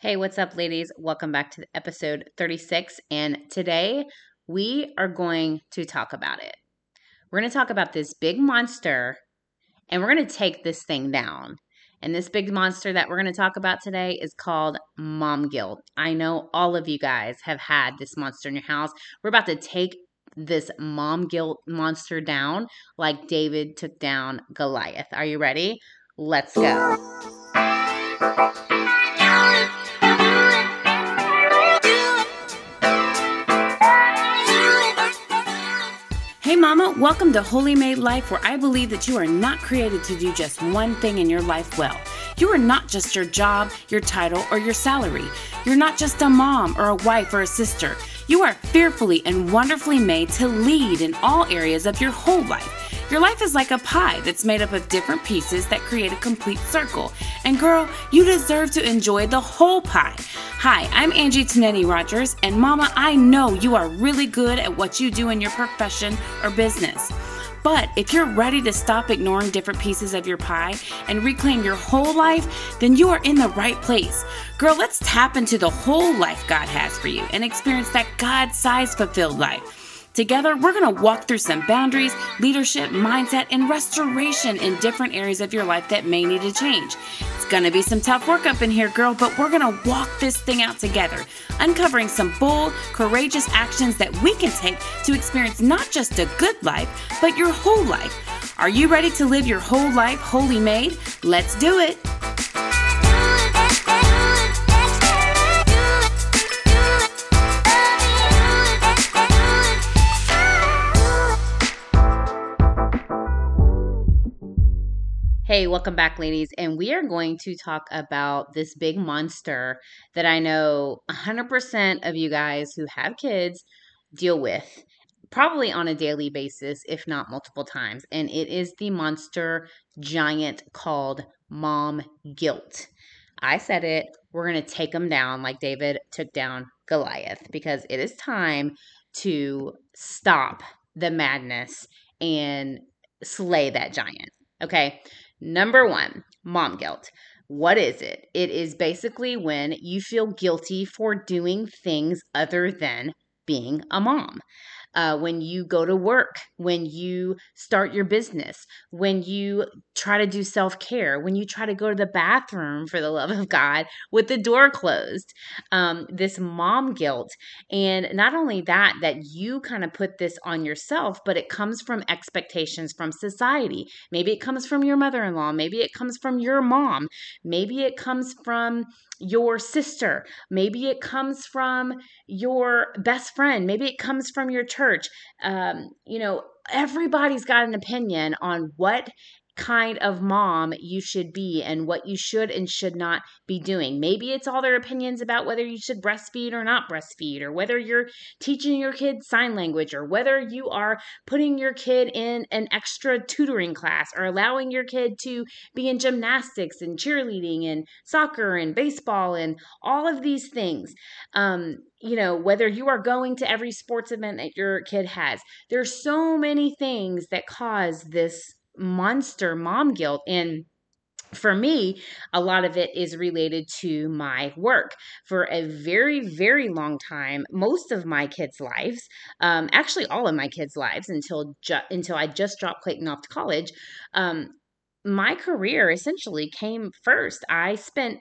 Hey, what's up, ladies? Welcome back to episode 36. And today we are going to talk about it. We're going to talk about this big monster and we're going to take this thing down. And this big monster that we're going to talk about today is called mom guilt. I know all of you guys have had this monster in your house. We're about to take this mom guilt monster down like David took down Goliath. Are you ready? Let's go. Hey, Mama, welcome to Holy Made Life, where I believe that you are not created to do just one thing in your life well. You are not just your job, your title, or your salary. You're not just a mom or a wife or a sister. You are fearfully and wonderfully made to lead in all areas of your whole life. Your life is like a pie that's made up of different pieces that create a complete circle. And girl, you deserve to enjoy the whole pie. Hi, I'm Angie Tanetti Rogers, and Mama, I know you are really good at what you do in your profession or business. But if you're ready to stop ignoring different pieces of your pie and reclaim your whole life, then you are in the right place. Girl, let's tap into the whole life God has for you and experience that God sized fulfilled life. Together, we're going to walk through some boundaries, leadership, mindset, and restoration in different areas of your life that may need to change. It's going to be some tough work up in here, girl, but we're going to walk this thing out together, uncovering some bold, courageous actions that we can take to experience not just a good life, but your whole life. Are you ready to live your whole life wholly made? Let's do it. Hey, welcome back, ladies. And we are going to talk about this big monster that I know 100% of you guys who have kids deal with, probably on a daily basis, if not multiple times. And it is the monster giant called mom guilt. I said it. We're going to take them down like David took down Goliath because it is time to stop the madness and slay that giant. Okay. Number one, mom guilt. What is it? It is basically when you feel guilty for doing things other than being a mom uh, when you go to work, when you start your business, when you try to do self care, when you try to go to the bathroom for the love of God with the door closed. Um, this mom guilt. And not only that, that you kind of put this on yourself, but it comes from expectations from society. Maybe it comes from your mother in law. Maybe it comes from your mom. Maybe it comes from your sister. Maybe it comes from your best friend. Maybe it comes from your church. Um, you know, everybody's got an opinion on what kind of mom you should be and what you should and should not be doing. Maybe it's all their opinions about whether you should breastfeed or not breastfeed, or whether you're teaching your kid sign language, or whether you are putting your kid in an extra tutoring class, or allowing your kid to be in gymnastics and cheerleading and soccer and baseball and all of these things. Um, you know, whether you are going to every sports event that your kid has, there's so many things that cause this monster mom guilt and for me, a lot of it is related to my work. For a very, very long time, most of my kids' lives, um, actually all of my kids' lives until ju- until I just dropped Clayton off to college, um, my career essentially came first. I spent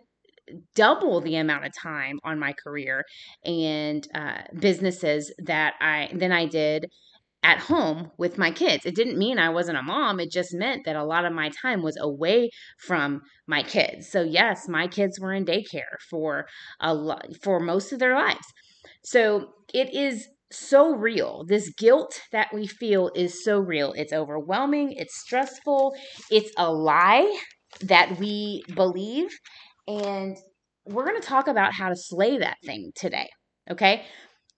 double the amount of time on my career and uh, businesses that I than I did at home with my kids. It didn't mean I wasn't a mom. It just meant that a lot of my time was away from my kids. So yes, my kids were in daycare for a lot for most of their lives. So it is so real. This guilt that we feel is so real. It's overwhelming, it's stressful, it's a lie that we believe and we're going to talk about how to slay that thing today. Okay?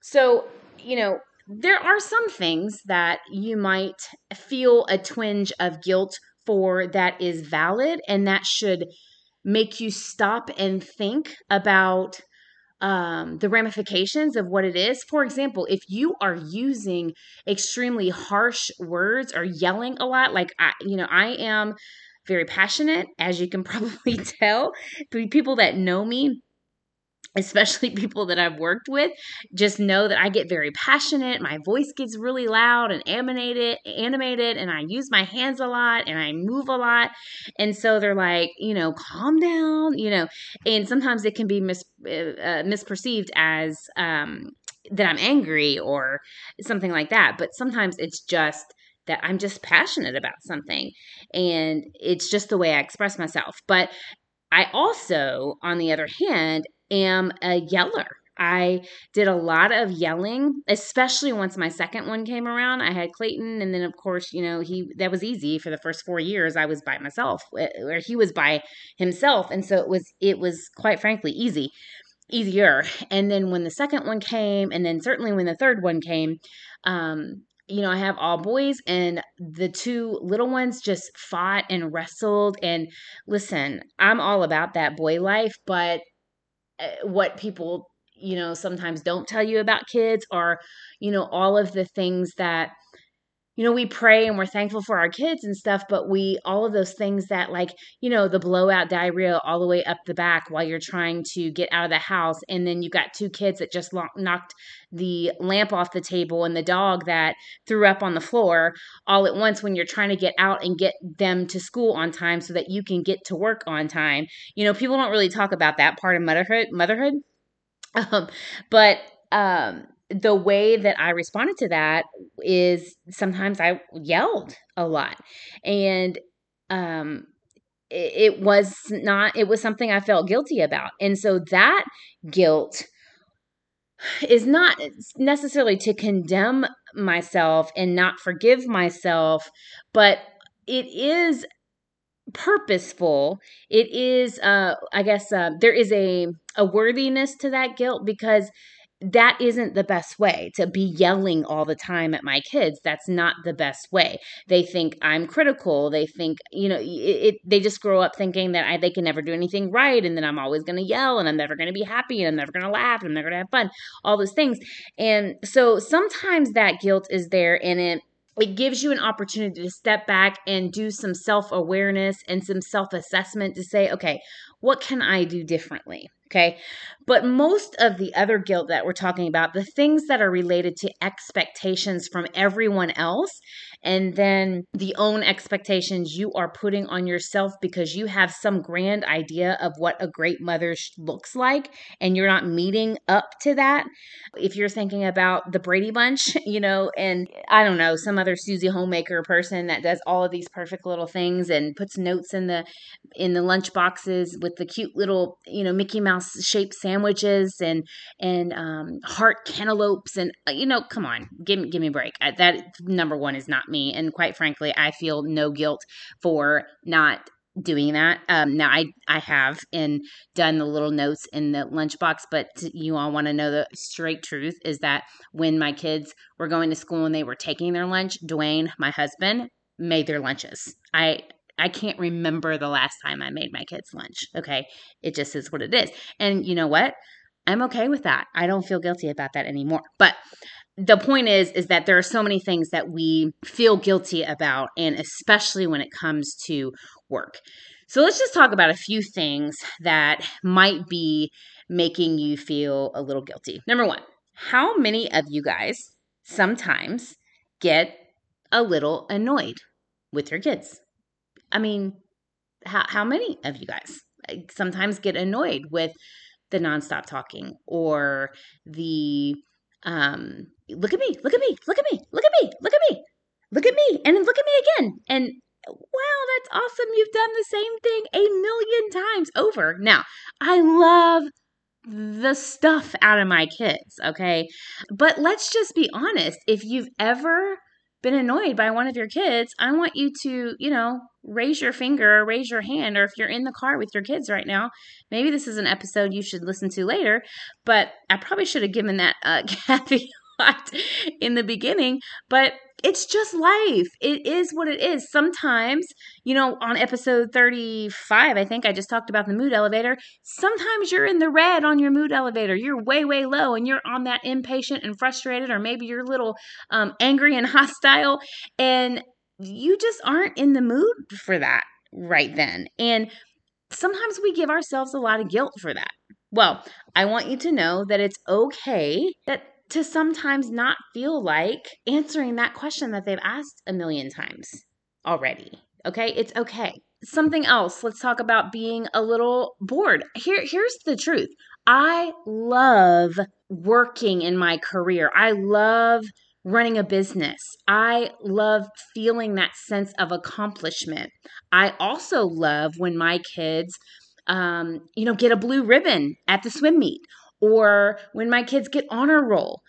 So, you know, there are some things that you might feel a twinge of guilt for that is valid and that should make you stop and think about um, the ramifications of what it is. For example, if you are using extremely harsh words or yelling a lot, like I, you know, I am very passionate, as you can probably tell. People that know me especially people that I've worked with, just know that I get very passionate. My voice gets really loud and animated, animated, and I use my hands a lot and I move a lot. And so they're like, you know, calm down, you know. And sometimes it can be mis- uh, uh misperceived as um, that I'm angry or something like that. But sometimes it's just that I'm just passionate about something and it's just the way I express myself. But I also, on the other hand, am a yeller. I did a lot of yelling, especially once my second one came around. I had Clayton, and then of course, you know, he that was easy for the first four years. I was by myself, or he was by himself, and so it was it was quite frankly easy, easier. And then when the second one came, and then certainly when the third one came, um, you know, I have all boys, and the two little ones just fought and wrestled. And listen, I'm all about that boy life, but Eh, what people you know sometimes don't tell you about kids are you know all of the things that you know we pray and we're thankful for our kids and stuff but we all of those things that like you know the blowout diarrhea all the way up the back while you're trying to get out of the house and then you've got two kids that just knocked the lamp off the table and the dog that threw up on the floor all at once when you're trying to get out and get them to school on time so that you can get to work on time. You know people don't really talk about that part of motherhood motherhood. Um, but um the way that I responded to that is sometimes I yelled a lot. And um it, was not it was something I felt guilty about. And so that guilt is not necessarily to condemn myself and not forgive myself, but it is purposeful it is uh i guess uh, there is a a worthiness to that guilt because that isn't the best way to be yelling all the time at my kids. That's not the best way. They think i'm critical. They think you know it, it they just grow up thinking that I, they can never do anything right and then i'm always going to yell and i'm never going to be happy and i'm never going to laugh and i'm never going to have fun all those things. And so sometimes that guilt is there and it it gives you an opportunity to step back and do some self awareness and some self assessment to say, okay, what can I do differently? Okay. But most of the other guilt that we're talking about, the things that are related to expectations from everyone else, and then the own expectations you are putting on yourself because you have some grand idea of what a great mother looks like, and you're not meeting up to that. If you're thinking about the Brady Bunch, you know, and I don't know, some other Susie homemaker person that does all of these perfect little things and puts notes in the in the lunch boxes with the cute little, you know, Mickey Mouse shaped sandwiches and and um, heart cantaloupes and uh, you know, come on, give me give me a break. That number one is not me, and quite frankly, I feel no guilt for not doing that. Um, now I I have and done the little notes in the lunchbox, but you all want to know the straight truth is that when my kids were going to school and they were taking their lunch, Dwayne, my husband, made their lunches. I I can't remember the last time I made my kids lunch. Okay. It just is what it is. And you know what? I'm okay with that. I don't feel guilty about that anymore. But the point is is that there are so many things that we feel guilty about and especially when it comes to work. So let's just talk about a few things that might be making you feel a little guilty. Number 1, how many of you guys sometimes get a little annoyed with your kids? I mean, how how many of you guys sometimes get annoyed with the nonstop talking or the um look at me, look at me, look at me, look at me, look at me, look at me, and look at me again. And wow, that's awesome. You've done the same thing a million times over. Now, I love the stuff out of my kids, okay? But let's just be honest. If you've ever been annoyed by one of your kids, I want you to, you know, raise your finger or raise your hand. Or if you're in the car with your kids right now, maybe this is an episode you should listen to later. But I probably should have given that uh, caveat in the beginning. But it's just life. It is what it is. Sometimes, you know, on episode 35, I think I just talked about the mood elevator. Sometimes you're in the red on your mood elevator. You're way, way low and you're on that impatient and frustrated, or maybe you're a little um, angry and hostile, and you just aren't in the mood for that right then. And sometimes we give ourselves a lot of guilt for that. Well, I want you to know that it's okay that to sometimes not feel like answering that question that they've asked a million times already. Okay? It's okay. Something else. Let's talk about being a little bored. Here here's the truth. I love working in my career. I love running a business. I love feeling that sense of accomplishment. I also love when my kids um, you know, get a blue ribbon at the swim meet or when my kids get honor roll.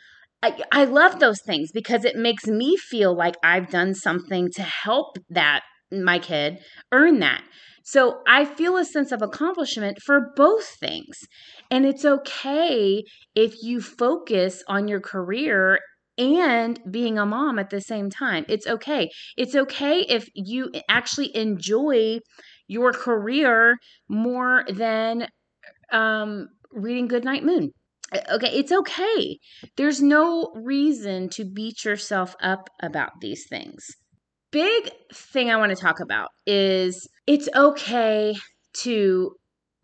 I, I love those things because it makes me feel like I've done something to help that my kid earn that. So I feel a sense of accomplishment for both things. And it's okay if you focus on your career and being a mom at the same time. It's okay. It's okay if you actually enjoy your career more than um, reading Goodnight Moon. Okay, it's okay. There's no reason to beat yourself up about these things. Big thing I want to talk about is it's okay to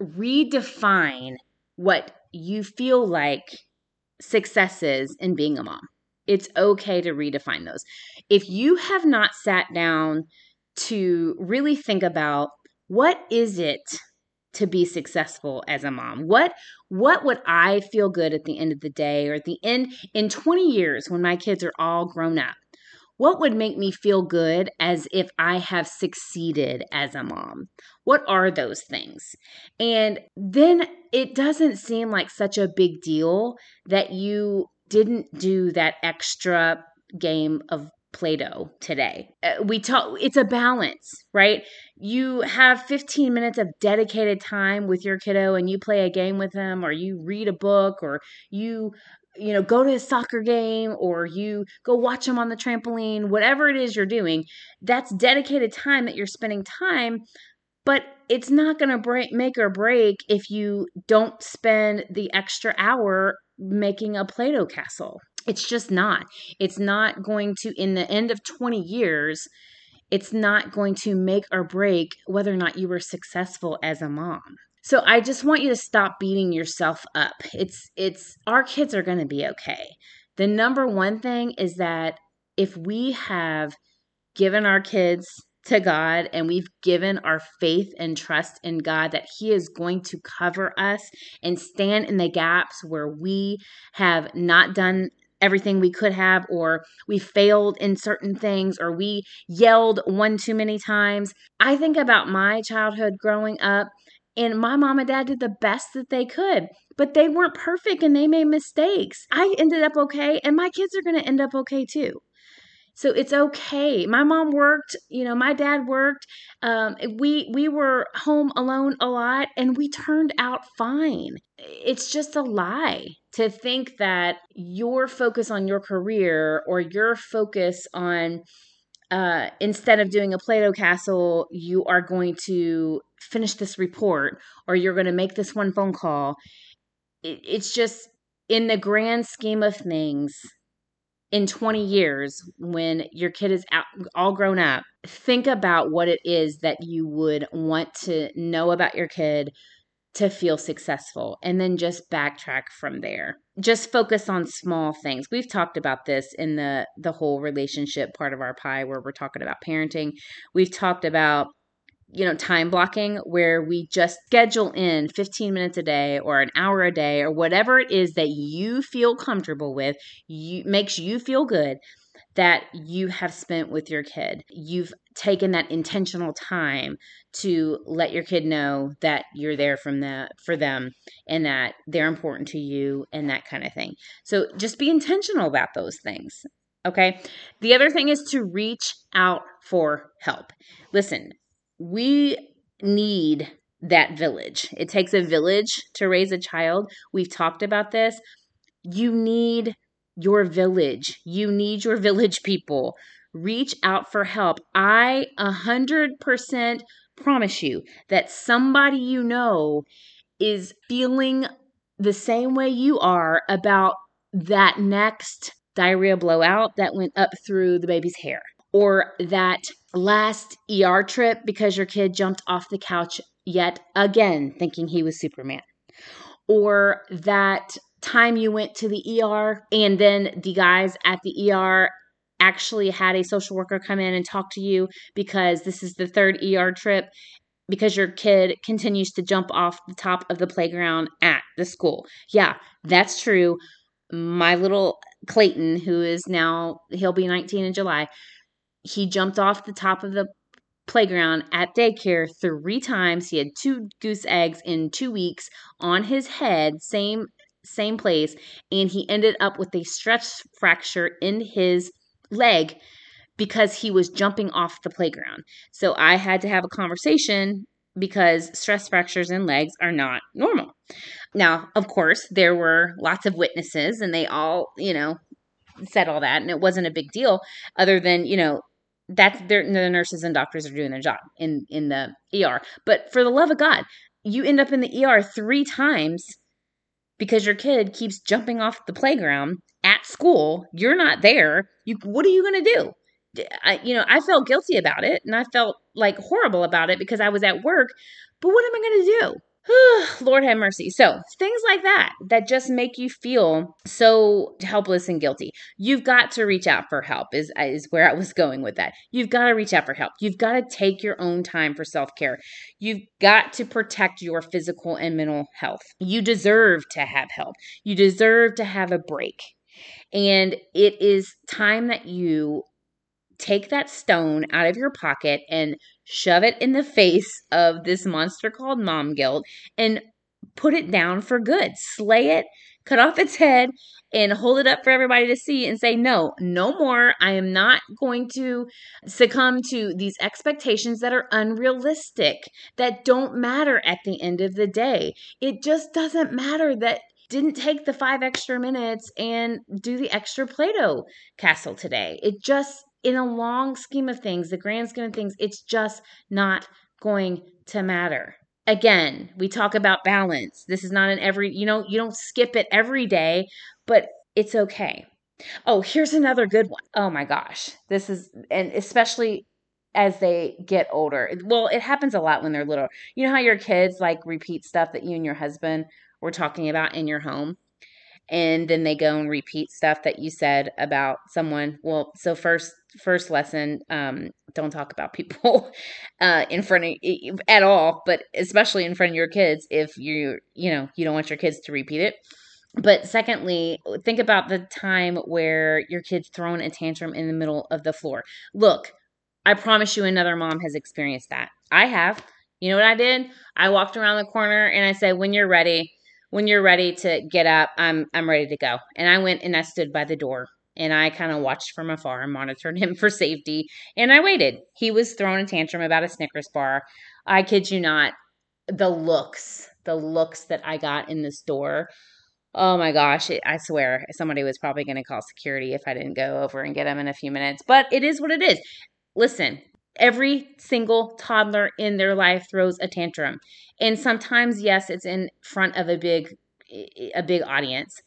redefine what you feel like success is in being a mom. It's okay to redefine those. If you have not sat down to really think about what is it to be successful as a mom? What what would i feel good at the end of the day or at the end in 20 years when my kids are all grown up? What would make me feel good as if i have succeeded as a mom? What are those things? And then it doesn't seem like such a big deal that you didn't do that extra game of Play-Doh today. Uh, we talk it's a balance, right? You have 15 minutes of dedicated time with your kiddo and you play a game with them or you read a book or you you know go to a soccer game or you go watch them on the trampoline, whatever it is you're doing, that's dedicated time that you're spending time but it's not going to break make or break if you don't spend the extra hour making a play-doh castle it's just not. It's not going to, in the end of 20 years, it's not going to make or break whether or not you were successful as a mom. So I just want you to stop beating yourself up. It's it's our kids are going to be okay. The number one thing is that if we have given our kids to God and we've given our faith and trust in God that He is going to cover us and stand in the gaps where we have not done everything we could have, or we failed in certain things, or we yelled one too many times. I think about my childhood growing up, and my mom and dad did the best that they could, but they weren't perfect and they made mistakes. I ended up okay, and my kids are going to end up okay too. So it's okay. My mom worked, you know, my dad worked. Um, we we were home alone a lot, and we turned out fine. It's just a lie to think that your focus on your career or your focus on uh, instead of doing a Play-Doh castle, you are going to finish this report or you're going to make this one phone call. It, it's just in the grand scheme of things in 20 years when your kid is out, all grown up think about what it is that you would want to know about your kid to feel successful and then just backtrack from there. Just focus on small things. We've talked about this in the the whole relationship part of our pie where we're talking about parenting. We've talked about you know time blocking where we just schedule in 15 minutes a day or an hour a day or whatever it is that you feel comfortable with you makes you feel good that you have spent with your kid. You've taken that intentional time to let your kid know that you're there from the for them and that they're important to you and that kind of thing. So just be intentional about those things okay? The other thing is to reach out for help. Listen we need that village. It takes a village to raise a child. We've talked about this. You need your village. You need your village people. Reach out for help. I a hundred percent promise you that somebody you know is feeling the same way you are about that next diarrhea blowout that went up through the baby's hair or that last ER trip because your kid jumped off the couch yet again thinking he was Superman. or that time you went to the ER and then the guys at the ER actually had a social worker come in and talk to you because this is the third ER trip because your kid continues to jump off the top of the playground at the school. Yeah, that's true. My little Clayton, who is now, he'll be 19 in July, he jumped off the top of the playground at daycare three times. He had two goose eggs in two weeks on his head, same same place, and he ended up with a stress fracture in his leg because he was jumping off the playground. So I had to have a conversation because stress fractures in legs are not normal. Now, of course, there were lots of witnesses and they all, you know, said all that and it wasn't a big deal other than, you know, that's the nurses and doctors are doing their job in in the ER. But for the love of God, you end up in the ER 3 times because your kid keeps jumping off the playground at school. You're not there. You what are you going to do? I, you know, I felt guilty about it and I felt like horrible about it because I was at work. But what am I going to do? Lord have mercy. So, things like that that just make you feel so helpless and guilty. You've got to reach out for help is is where I was going with that. You've got to reach out for help. You've got to take your own time for self-care. You've got to protect your physical and mental health. You deserve to have help. You deserve to have a break. And it is time that you take that stone out of your pocket and shove it in the face of this monster called mom guilt and put it down for good. Slay it, cut off its head, and hold it up for everybody to see and say, no, no more. I am not going to succumb to these expectations that are unrealistic, that don't matter at the end of the day. It just doesn't matter that didn't take the five extra minutes and do the extra Play Doh castle today. It just in a long scheme of things, the grand scheme of things, it's just not going to matter. Again, we talk about balance. This is not an every, you know, you don't skip it every day, but it's okay. Oh, here's another good one. Oh my gosh. This is, and especially as they get older. Well, it happens a lot when they're little. You know how your kids like repeat stuff that you and your husband were talking about in your home? And then they go and repeat stuff that you said about someone. Well so first first lesson um don't talk about people uh in front of at all but especially in front of your kids if you you know you don't want your kids to repeat it. But secondly think about the time where your kid's thrown a tantrum in the middle of the floor. Look i promise you another mom has experienced that. I have. You know what i did? I walked around the corner and i said when you're ready when you're ready to get up, I'm I'm ready to go. And I went and I stood by the door and I kind of watched from afar and monitored him for safety. And I waited. He was throwing a tantrum about a Snickers bar. I kid you not, the looks, the looks that I got in the store. Oh my gosh, it, I swear somebody was probably going to call security if I didn't go over and get him in a few minutes. But it is what it is. Listen, every single toddler in their life throws a tantrum. And sometimes yes it's in front of a big a big audience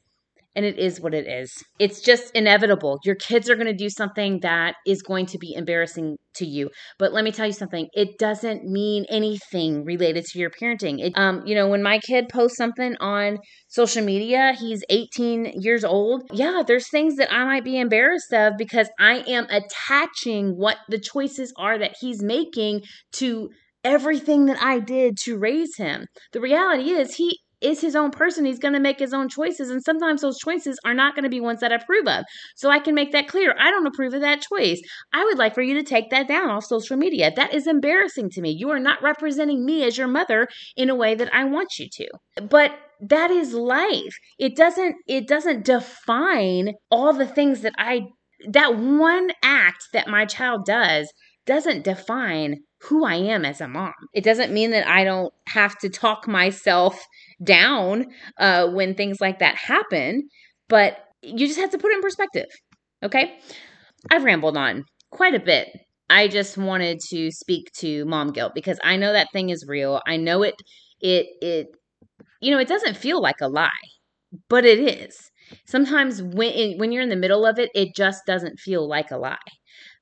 and it is what it is. It's just inevitable. Your kids are going to do something that is going to be embarrassing to you. But let me tell you something. It doesn't mean anything related to your parenting. It, um, you know, when my kid posts something on social media, he's 18 years old. Yeah, there's things that I might be embarrassed of because I am attaching what the choices are that he's making to everything that I did to raise him. The reality is he is his own person. He's going to make his own choices. And sometimes those choices are not going to be ones that I approve of. So I can make that clear. I don't approve of that choice. I would like for you to take that down off social media. That is embarrassing to me. You are not representing me as your mother in a way that I want you to. But that is life. It doesn't it doesn't define all the things that I that one act that my child does doesn't define who I am as a mom. It doesn't mean that I don't have to talk myself down uh, when things like that happen, but you just have to put it in perspective. Okay. I've rambled on quite a bit. I just wanted to speak to mom guilt because I know that thing is real. I know it, it, it, you know, it doesn't feel like a lie, but it is. Sometimes when when you're in the middle of it, it just doesn't feel like a lie.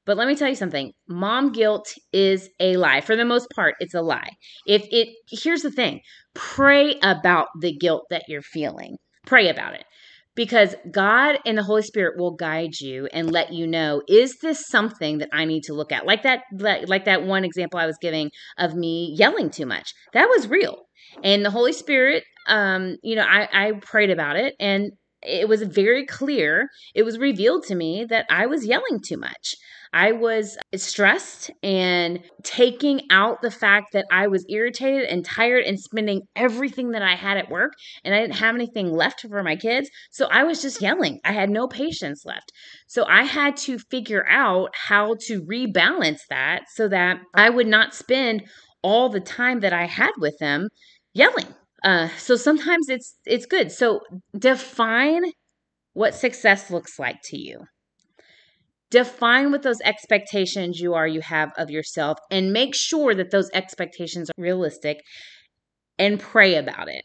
But let me tell you something. Mom guilt is a lie. For the most part, it's a lie. If it, here's the thing. Pray about the guilt that you're feeling, pray about it. Because God and the Holy Spirit will guide you and let you know is this something that I need to look at? Like that like that one example I was giving of me yelling too much. That was real. And the Holy Spirit um you know I I prayed about it and it was very clear. It was revealed to me that I was yelling too much I was stressed and taking out the fact that I was irritated and tired and spending everything that I had at work and I didn't have anything left for my kids. So I was just yelling. I had no patience left. So I had to figure out how to rebalance that so that I would not spend all the time that I had with them yelling. Uh, so sometimes it's it's good. So define what success looks like to you define what those expectations you are you have of yourself and make sure that those expectations are realistic and pray about it.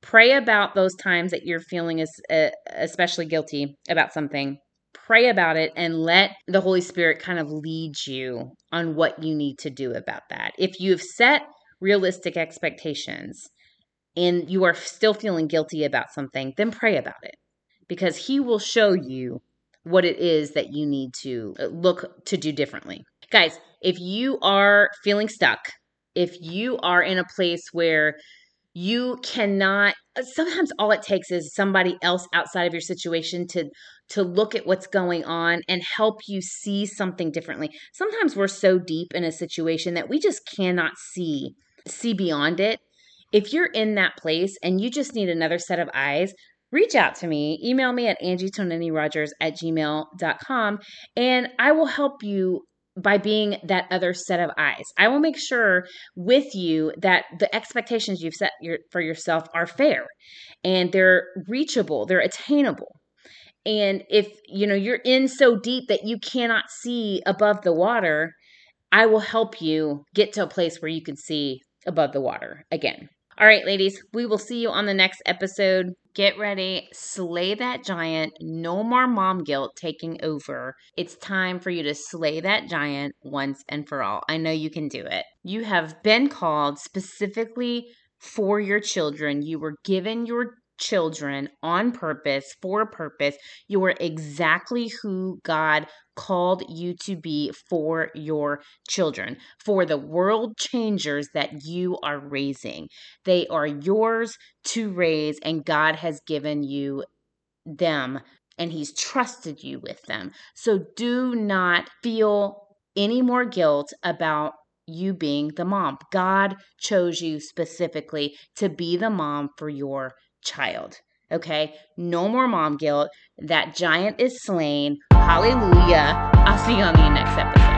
Pray about those times that you're feeling as, uh, especially guilty about something. Pray about it and let the holy spirit kind of lead you on what you need to do about that. If you've set realistic expectations and you are still feeling guilty about something then pray about it because he will show you what it is that you need to uh, look to do differently. Guys, if you are feeling stuck, if you are in a place where you cannot uh, sometimes all it takes is somebody else outside of your situation to to look at what's going on and help you see something differently sometimes we're so deep in a situation that we just cannot see see beyond it if you're in that place and you just need another set of eyes reach out to me. Email me at angietonenirogers at gmail.com and I will help you by being that other set of eyes. I will make sure with you that the expectations you've set your, for yourself are fair and they're reachable, they're attainable. And if you know you're in so deep that you cannot see above the water, I will help you get to a place where you can see above the water again. All right, ladies, we will see you on the next episode. Get ready, slay that giant. No more mom guilt taking over. It's time for you to slay that giant once and for all. I know you can do it. You have been called specifically for your children. You were given your children on purpose, for purpose. You are exactly who God called you to be for your children, for the world changers that you are raising. They are yours to raise, and God has given you them and He's trusted you with them. So do not feel any more guilt about you being the mom. God chose you specifically to be the mom for your child. Okay, no more mom guilt. That giant is slain. Hallelujah. I'll see you on the next episode.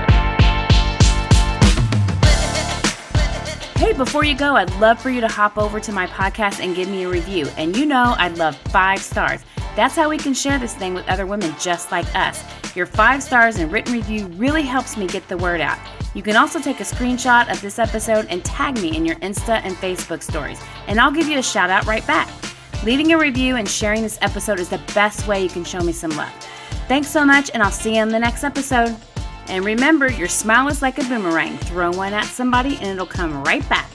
Hey, before you go, I'd love for you to hop over to my podcast and give me a review. And you know, I'd love five stars. That's how we can share this thing with other women just like us. Your five stars and written review really helps me get the word out. You can also take a screenshot of this episode and tag me in your Insta and Facebook stories, and I'll give you a shout out right back. Leaving a review and sharing this episode is the best way you can show me some love. Thanks so much, and I'll see you in the next episode. And remember, your smile is like a boomerang. Throw one at somebody, and it'll come right back.